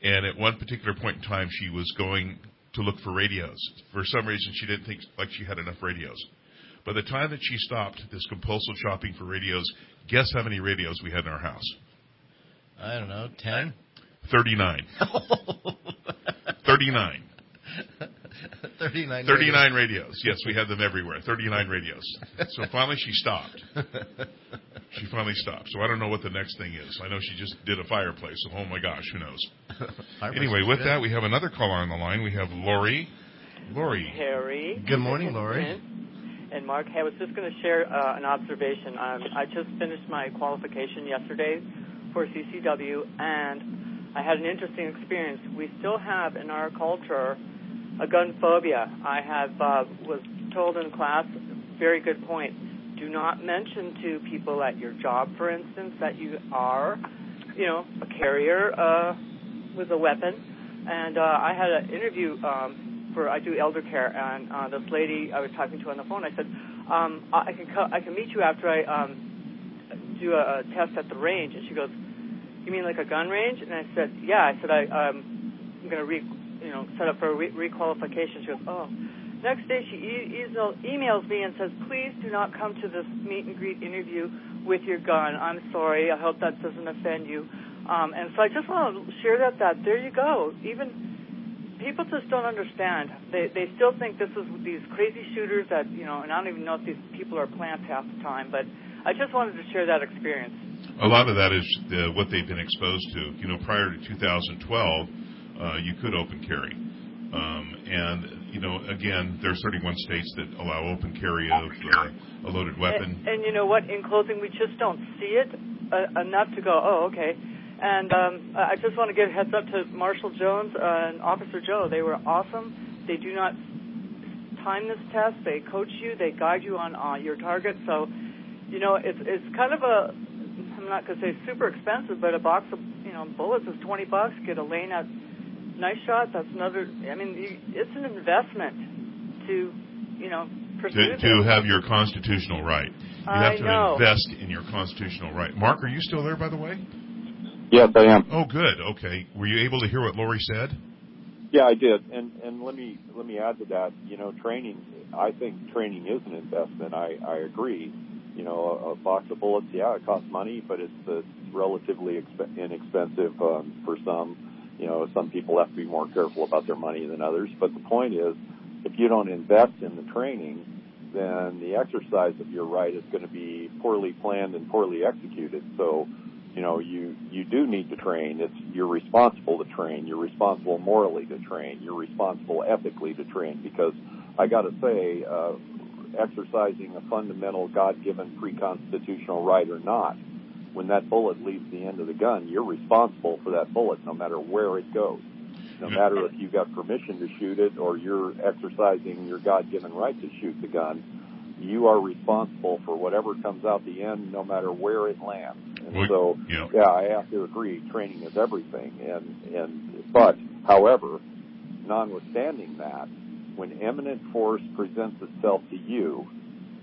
and at one particular point in time, she was going to look for radios. For some reason, she didn't think like she had enough radios. By the time that she stopped this compulsive shopping for radios, guess how many radios we had in our house? I don't know, ten. 39. 39. 39. 39 radios. Yes, we had them everywhere. 39 radios. So finally she stopped. She finally stopped. So I don't know what the next thing is. I know she just did a fireplace. So oh my gosh, who knows? anyway, with that, we have another caller on the line. We have Lori. Lori. Harry. Good morning, Lori. And Mark, hey, I was just going to share uh, an observation. Um, I just finished my qualification yesterday for CCW, and I had an interesting experience. We still have in our culture a gun phobia. I have uh, was told in class, very good point. Do not mention to people at your job, for instance, that you are, you know, a carrier uh, with a weapon. And uh, I had an interview um, for I do elder care, and uh, this lady I was talking to on the phone. I said, um, I can co- I can meet you after I um, do a, a test at the range, and she goes, You mean like a gun range? And I said, Yeah. I said I um, I'm to re you know set up for a re- requalification. She goes, Oh. Next day she e- email, emails me and says, Please do not come to this meet and greet interview with your gun. I'm sorry. I hope that doesn't offend you. Um, and so I just want to share that. That there you go. Even people just don't understand. They they still think this is these crazy shooters that you know, and I don't even know if these people are plants half the time. But I just wanted to share that experience. A lot of that is the, what they've been exposed to. You know, prior to 2012, uh, you could open carry. Um, and, you know, again, there's 31 states that allow open carry of uh, a loaded weapon. And, and you know what? In closing, we just don't see it uh, enough to go, oh, okay. And um, I just want to give a heads up to Marshall Jones and Officer Joe. They were awesome. They do not time this test. They coach you. They guide you on uh, your target. So, you know, it's it's kind of a I'm not going to say super expensive, but a box of you know bullets is 20 bucks. Get a lane at nice shot. That's another. I mean, you, it's an investment to you know pursue To, to have your constitutional right. You I have to know. invest in your constitutional right. Mark, are you still there, by the way? Yes, I am. Oh, good. Okay. Were you able to hear what Lori said? Yeah, I did, and and let me let me add to that. You know, training. I think training is an investment. I I agree. You know, a, a box of bullets, yeah, it costs money, but it's uh, relatively exp- inexpensive um, for some. You know, some people have to be more careful about their money than others. But the point is, if you don't invest in the training, then the exercise of your right is going to be poorly planned and poorly executed. So, you know, you you do need to train. It's you're responsible to train. You're responsible morally to train. You're responsible ethically to train. Because I got to say, uh, exercising a fundamental God-given pre-constitutional right or not, when that bullet leaves the end of the gun, you're responsible for that bullet, no matter where it goes. No matter if you got permission to shoot it or you're exercising your God-given right to shoot the gun, you are responsible for whatever comes out the end, no matter where it lands. And Well, so, yeah. yeah, I have to agree. Training is everything, and and but, however, notwithstanding that, when eminent force presents itself to you,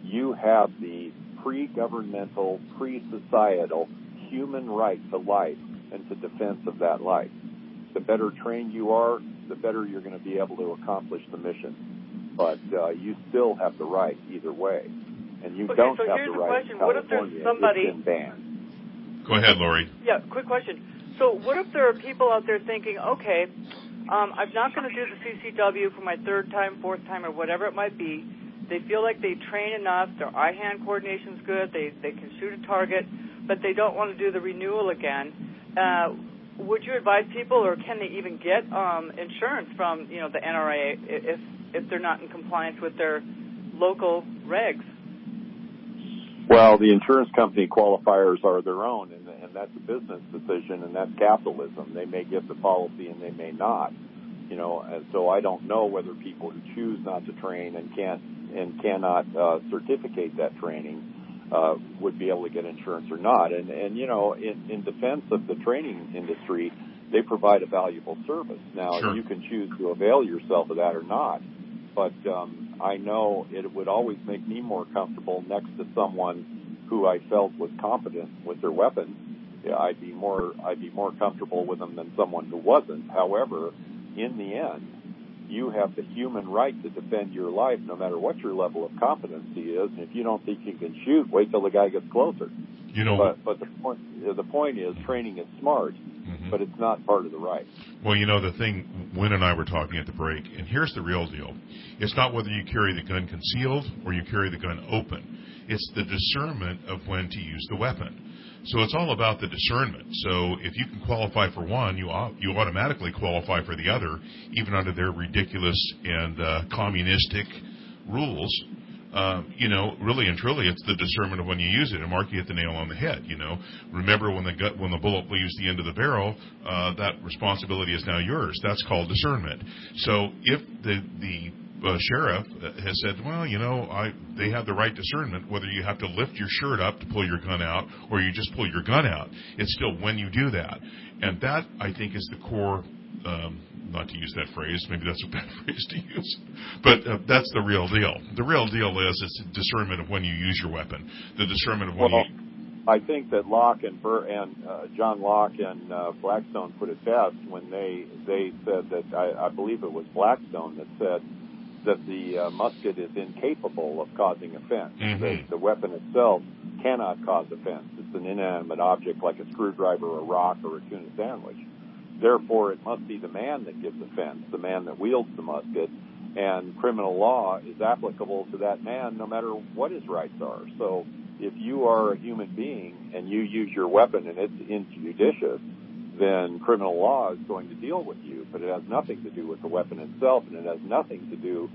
you have the pre-governmental, pre-societal human right to life and to defense of that life. The better trained you are, the better you're going to be able to accomplish the mission. But uh, you still have the right either way, and you Okay, don't so have here's the the right question. in What if there's California. somebody- It's been banned. Go ahead, Lori. Yeah, quick question. So, what if there are people out there thinking, okay, um, I'm not going to do the CCW for my third time, fourth time, or whatever it might be. They feel like they train enough, their eye-hand coordination's good, they they can shoot a target, but they don't want to do the renewal again. Uh, would you advise people, or can they even get um, insurance from you know the NRA if if they're not in compliance with their local regs? Well, the insurance company qualifiers are their own, and, and that's a business decision, and that's capitalism. They may get the policy and they may not, you know. And so I don't know whether people who choose not to train and can't and cannot uh, certificate that training uh, would be able to get insurance or not. And and you know, in, in defense of the training industry, they provide a valuable service. Now Sure. you can choose to avail yourself of that or not, but um, I know it would always make me more comfortable next to someone who I felt was competent with their weapon. Yeah, I'd be more I'd be more comfortable with them than someone who wasn't. However, in the end, you have the human right to defend your life no matter what your level of competency is. And if you don't think you can shoot, wait till the guy gets closer. You know, But but the point the point is training is smart, mm-hmm. but it's not part of the right. Well, you know, the thing, Wynn and I were talking at the break, and here's the real deal. It's not whether you carry the gun concealed or you carry the gun open. It's the discernment of when to use the weapon. So it's all about the discernment. So if you can qualify for one, you you automatically qualify for the other, even under their ridiculous and uh, communistic rules. Um, you know, really and truly, it's the discernment of when you use it. And Mark, you hit the nail on the head. You know, remember when the gut, when the bullet leaves the end of the barrel, uh, that responsibility is now yours. That's called discernment. So if the the uh, sheriff uh, has said, well, you know, I they have the right discernment whether you have to lift your shirt up to pull your gun out or you just pull your gun out. It's still when you do that, and that I think is the core. Um, not to use that phrase, maybe that's a bad phrase to use, but uh, that's the real deal. The real deal is it's discernment of when you use your weapon, the discernment of when Well, you. I think that Locke and Bur- and uh, John Locke and uh, Blackstone put it best when they they said that I, I believe it was Blackstone that said that the uh, musket is incapable of causing offense. Mhm. The, the weapon itself cannot cause offense. It's an inanimate object like a screwdriver, a rock, or a tuna sandwich. Therefore, it must be the man that gives offense, the man that wields the musket, and criminal law is applicable to that man no matter what his rights are. So if you are a human being and you use your weapon and it's injudicious, then criminal law is going to deal with you. But it has nothing to do with the weapon itself, and it has nothing to do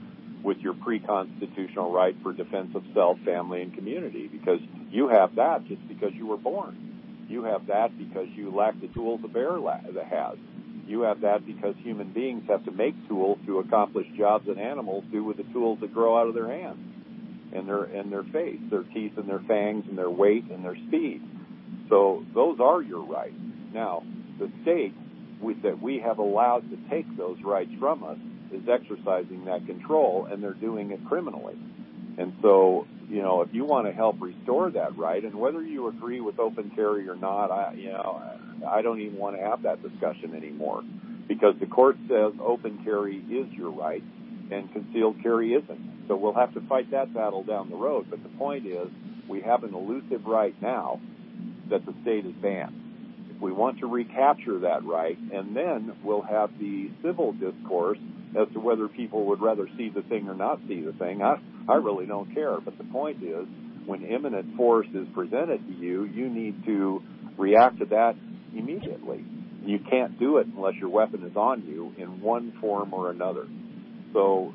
with your pre-constitutional right for defense of self, family, and community, because you have that just because you were born. You have that because you lack the tools a bear la- has. You have that because human beings have to make tools to accomplish jobs that animals do with the tools that grow out of their hands and their and their face, their teeth and their fangs and their weight and their speed. So those are your rights. Now, the state we, that we have allowed to take those rights from us is exercising that control, and they're doing it criminally. And so, you know, if you want to help restore that right, and whether you agree with open carry or not, I, you know, I don't even want to have that discussion anymore because the court says open carry is your right and concealed carry isn't. So we'll have to fight that battle down the road. But the point is, we have an elusive right now that the state has banned. We want to recapture that right, and then we'll have the civil discourse as to whether people would rather see the thing or not see the thing. I, I really don't care. But the point is, when imminent force is presented to you, you need to react to that immediately. You can't do it unless your weapon is on you in one form or another. So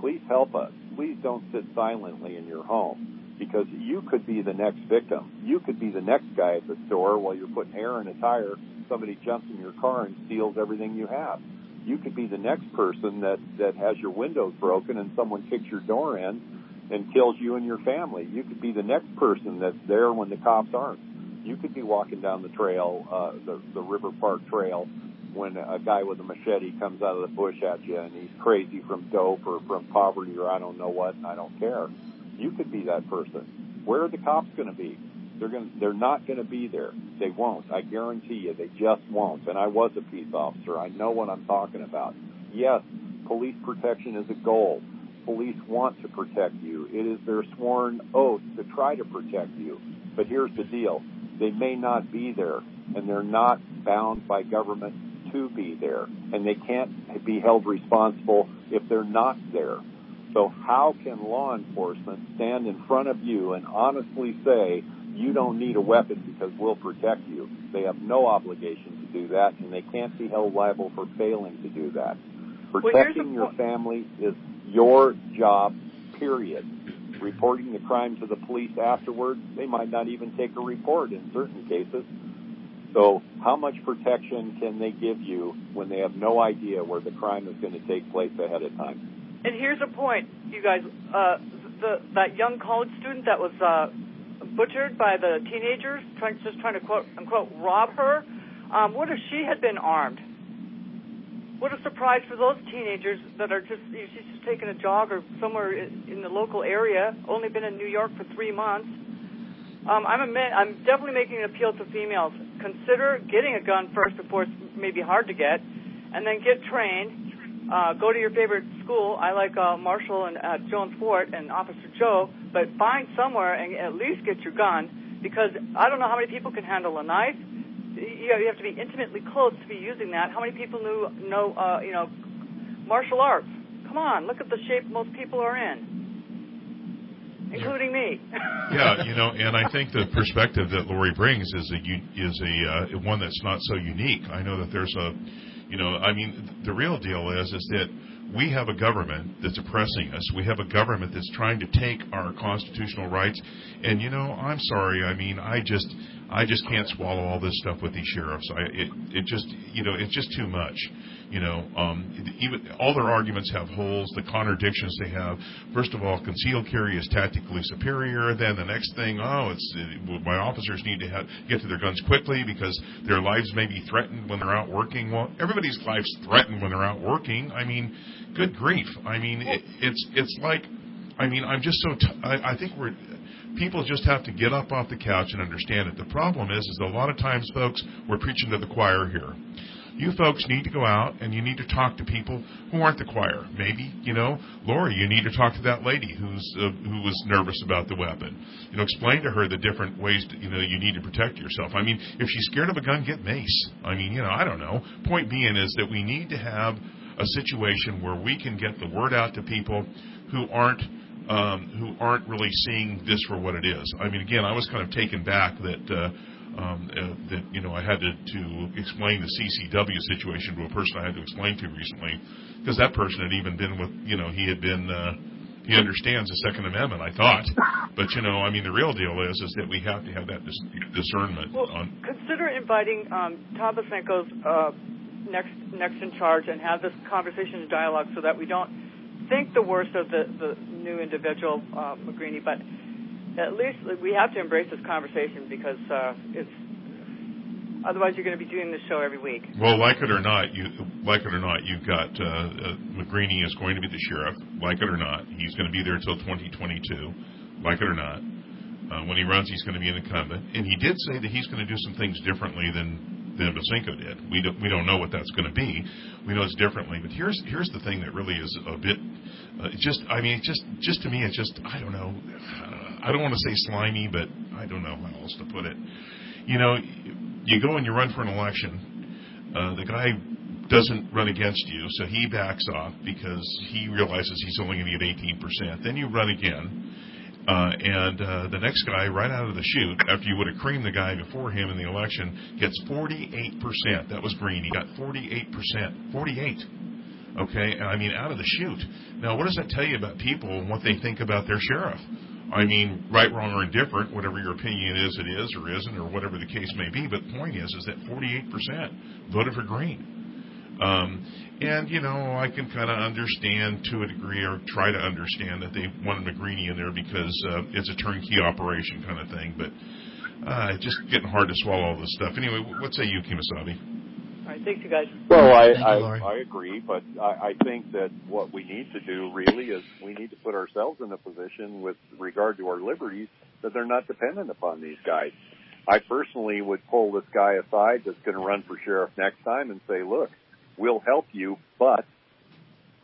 please help us. Please don't sit silently in your home because you could be the next victim. You could be the next guy at the store while you're putting air in a tire. Somebody jumps in your car and steals everything you have. You could be the next person that, that has your windows broken and someone kicks your door in and kills you and your family. You could be the next person that's there when the cops aren't. You could be walking down the trail, uh, the, the River Park Trail, when a guy with a machete comes out of the bush at you and he's crazy from dope or from poverty or I don't know what, and I don't care. You could be that person. Where are the cops going to be? They're going. They're not going to be there. They won't. I guarantee you. They just won't. And I was a peace officer. I know what I'm talking about. Yes, police protection is a goal. Police want to protect you. It is their sworn oath to try to protect you. But here's the deal. They may not be there, and they're not bound by government to be there, and they can't be held responsible if they're not there. So how can law enforcement stand in front of you and honestly say, you don't need a weapon because we'll protect you? They have no obligation to do that, and they can't be held liable for failing to do that. Protecting the your family is your job, period. Reporting the crime to the police afterwards, they might not even take a report in certain cases. So how much protection can they give you when they have no idea where the crime is going to take place ahead of time? And here's a point, you guys. Uh, the that young college student that was uh, butchered by the teenagers, trying, just trying to quote unquote rob her. Um, what if she had been armed? What a surprise for those teenagers that are just she's just taking a jog or somewhere in the local area, only been in New York for three months. Um, I'm a, I'm definitely making an appeal to females. Consider getting a gun first before it's maybe hard to get, and then get trained. Uh, go to your favorite school. I like uh, Marshall and uh, Jones Fort and Officer Joe, but find somewhere and at least get your gun because I don't know how many people can handle a knife. You, you have to be intimately close to be using that. How many people knew know uh, you know martial arts? Come on, look at the shape most people are in, including me. yeah, you know, and I think the perspective that Lori brings is a is a uh, one that's not so unique. I know that there's a you know, I mean, the real deal is is that we have a government that's oppressing us. We have a government that's trying to take our constitutional rights. And you know, I'm sorry. I mean, I just I just can't swallow all this stuff with these sheriffs. I it it just you know it's just too much. You know, um, even all their arguments have holes. The contradictions they have. First of all, concealed carry is tactically superior. Then the next thing, oh, it's it, my officers need to have, get to their guns quickly because their lives may be threatened when they're out working. Well, everybody's lives threatened when they're out working. I mean, good grief. I mean, it, it's it's like, I mean, I'm just so. T- I, I think we're people just have to get up off the couch and understand it. The problem is, is a lot of times, folks, we're preaching to the choir here you folks need to go out and you need to talk to people who aren't the choir. Maybe, you know, Lori, you need to talk to that lady who's uh, who was nervous about the weapon. You know, explain to her the different ways that, you know you need to protect yourself. I mean, if she's scared of a gun, get mace. I mean, you know, I don't know. Point being is that we need to have a situation where we can get the word out to people who aren't um, who aren't really seeing this for what it is. I mean, again, I was kind of taken back that. Uh, um, uh, that you know I had to, to explain the CCW situation to a person I had to explain to recently because that person had even been with you know he had been uh, he understands the Second Amendment I thought. But you know I mean the real deal is is that we have to have that dis- discernment well, on consider inviting um, Tom Bosenko's uh, next next in charge and have this conversation and dialogue so that we don't think the worst of the, the new individual uh, Magrini but at least we have to embrace this conversation because uh, it's otherwise you're going to be doing this show every week. Well, like it or not, you like it or not, you've got uh, uh, Magrini is going to be the sheriff. Like it or not, he's going to be there until 2022. Like it or not, uh, when he runs, he's going to be an incumbent, and he did say that he's going to do some things differently than than Bosenko did. We don't we don't know what that's going to be. We know it's differently, but here's here's the thing that really is a bit uh, just. I mean, just just to me, it's just I don't know. I don't want to say slimy, but I don't know how else to put it. You know, you go and you run for an election. Uh, the guy doesn't run against you, so he backs off because he realizes he's only going to get 18%. Then you run again. Uh, and uh, the next guy, right out of the chute, after you would have creamed the guy before him in the election, gets 48%. That was Green. He got 48%. 48. Okay, I mean out of the chute. Now, what does that tell you about people and what they think about their sheriff? I mean, right, wrong, or indifferent, whatever your opinion is, it is or isn't, or whatever the case may be. But the point is, is that 48% voted for Green. Um, and you know, I can kind of understand to a degree, or try to understand that they wanted Magrini in there because uh, it's a turnkey operation kind of thing. But uh, it's just getting hard to swallow all this stuff. Anyway, what say you, Kemosabe? Right, thanks, you guys. Well, I Thank I, you, I agree, but I, I think that what we need to do really is we need to put ourselves in a position with regard to our liberties that they're not dependent upon these guys. I personally would pull this guy aside that's going to run for sheriff next time and say, look, we'll help you, but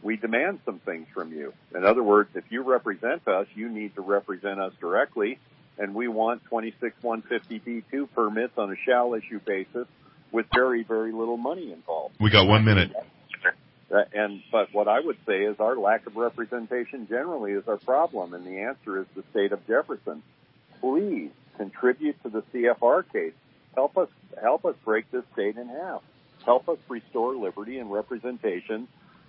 we demand some things from you. In other words, if you represent us, you need to represent us directly, and we want 26150B2 permits on a shall issue basis with very, very little money involved. We got one minute. Uh, And but what I would say is our lack of representation generally is our problem, and the answer is the state of Jefferson. Please contribute to the CFR case. Help us help us break this state in half. Help us restore liberty and representation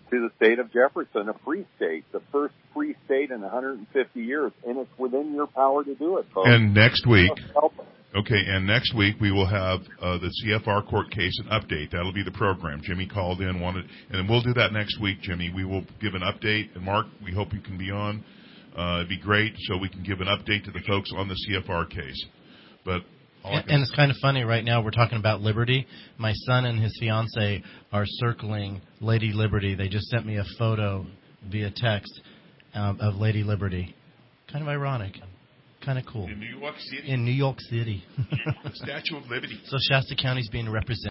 to the state of Jefferson, a free state, the first free state in 150 years, and it's within your power to do it, folks. And next week, Help us. Okay, and next week we will have uh, the CFR court case an update. That'll be the program. Jimmy called in, wanted, and we'll do that next week, Jimmy. We will give an update. And Mark, we hope you can be on. uh, it'd be great so we can give an update to the folks on the CFR case. But And, and it's kind of funny right now. We're talking about Liberty. My son and his fiance are circling Lady Liberty. They just sent me a photo via text um, of Lady Liberty. Kind of ironic. Kind of cool. in New York City, In New York City. Statue of Liberty. so Shasta County's being represented.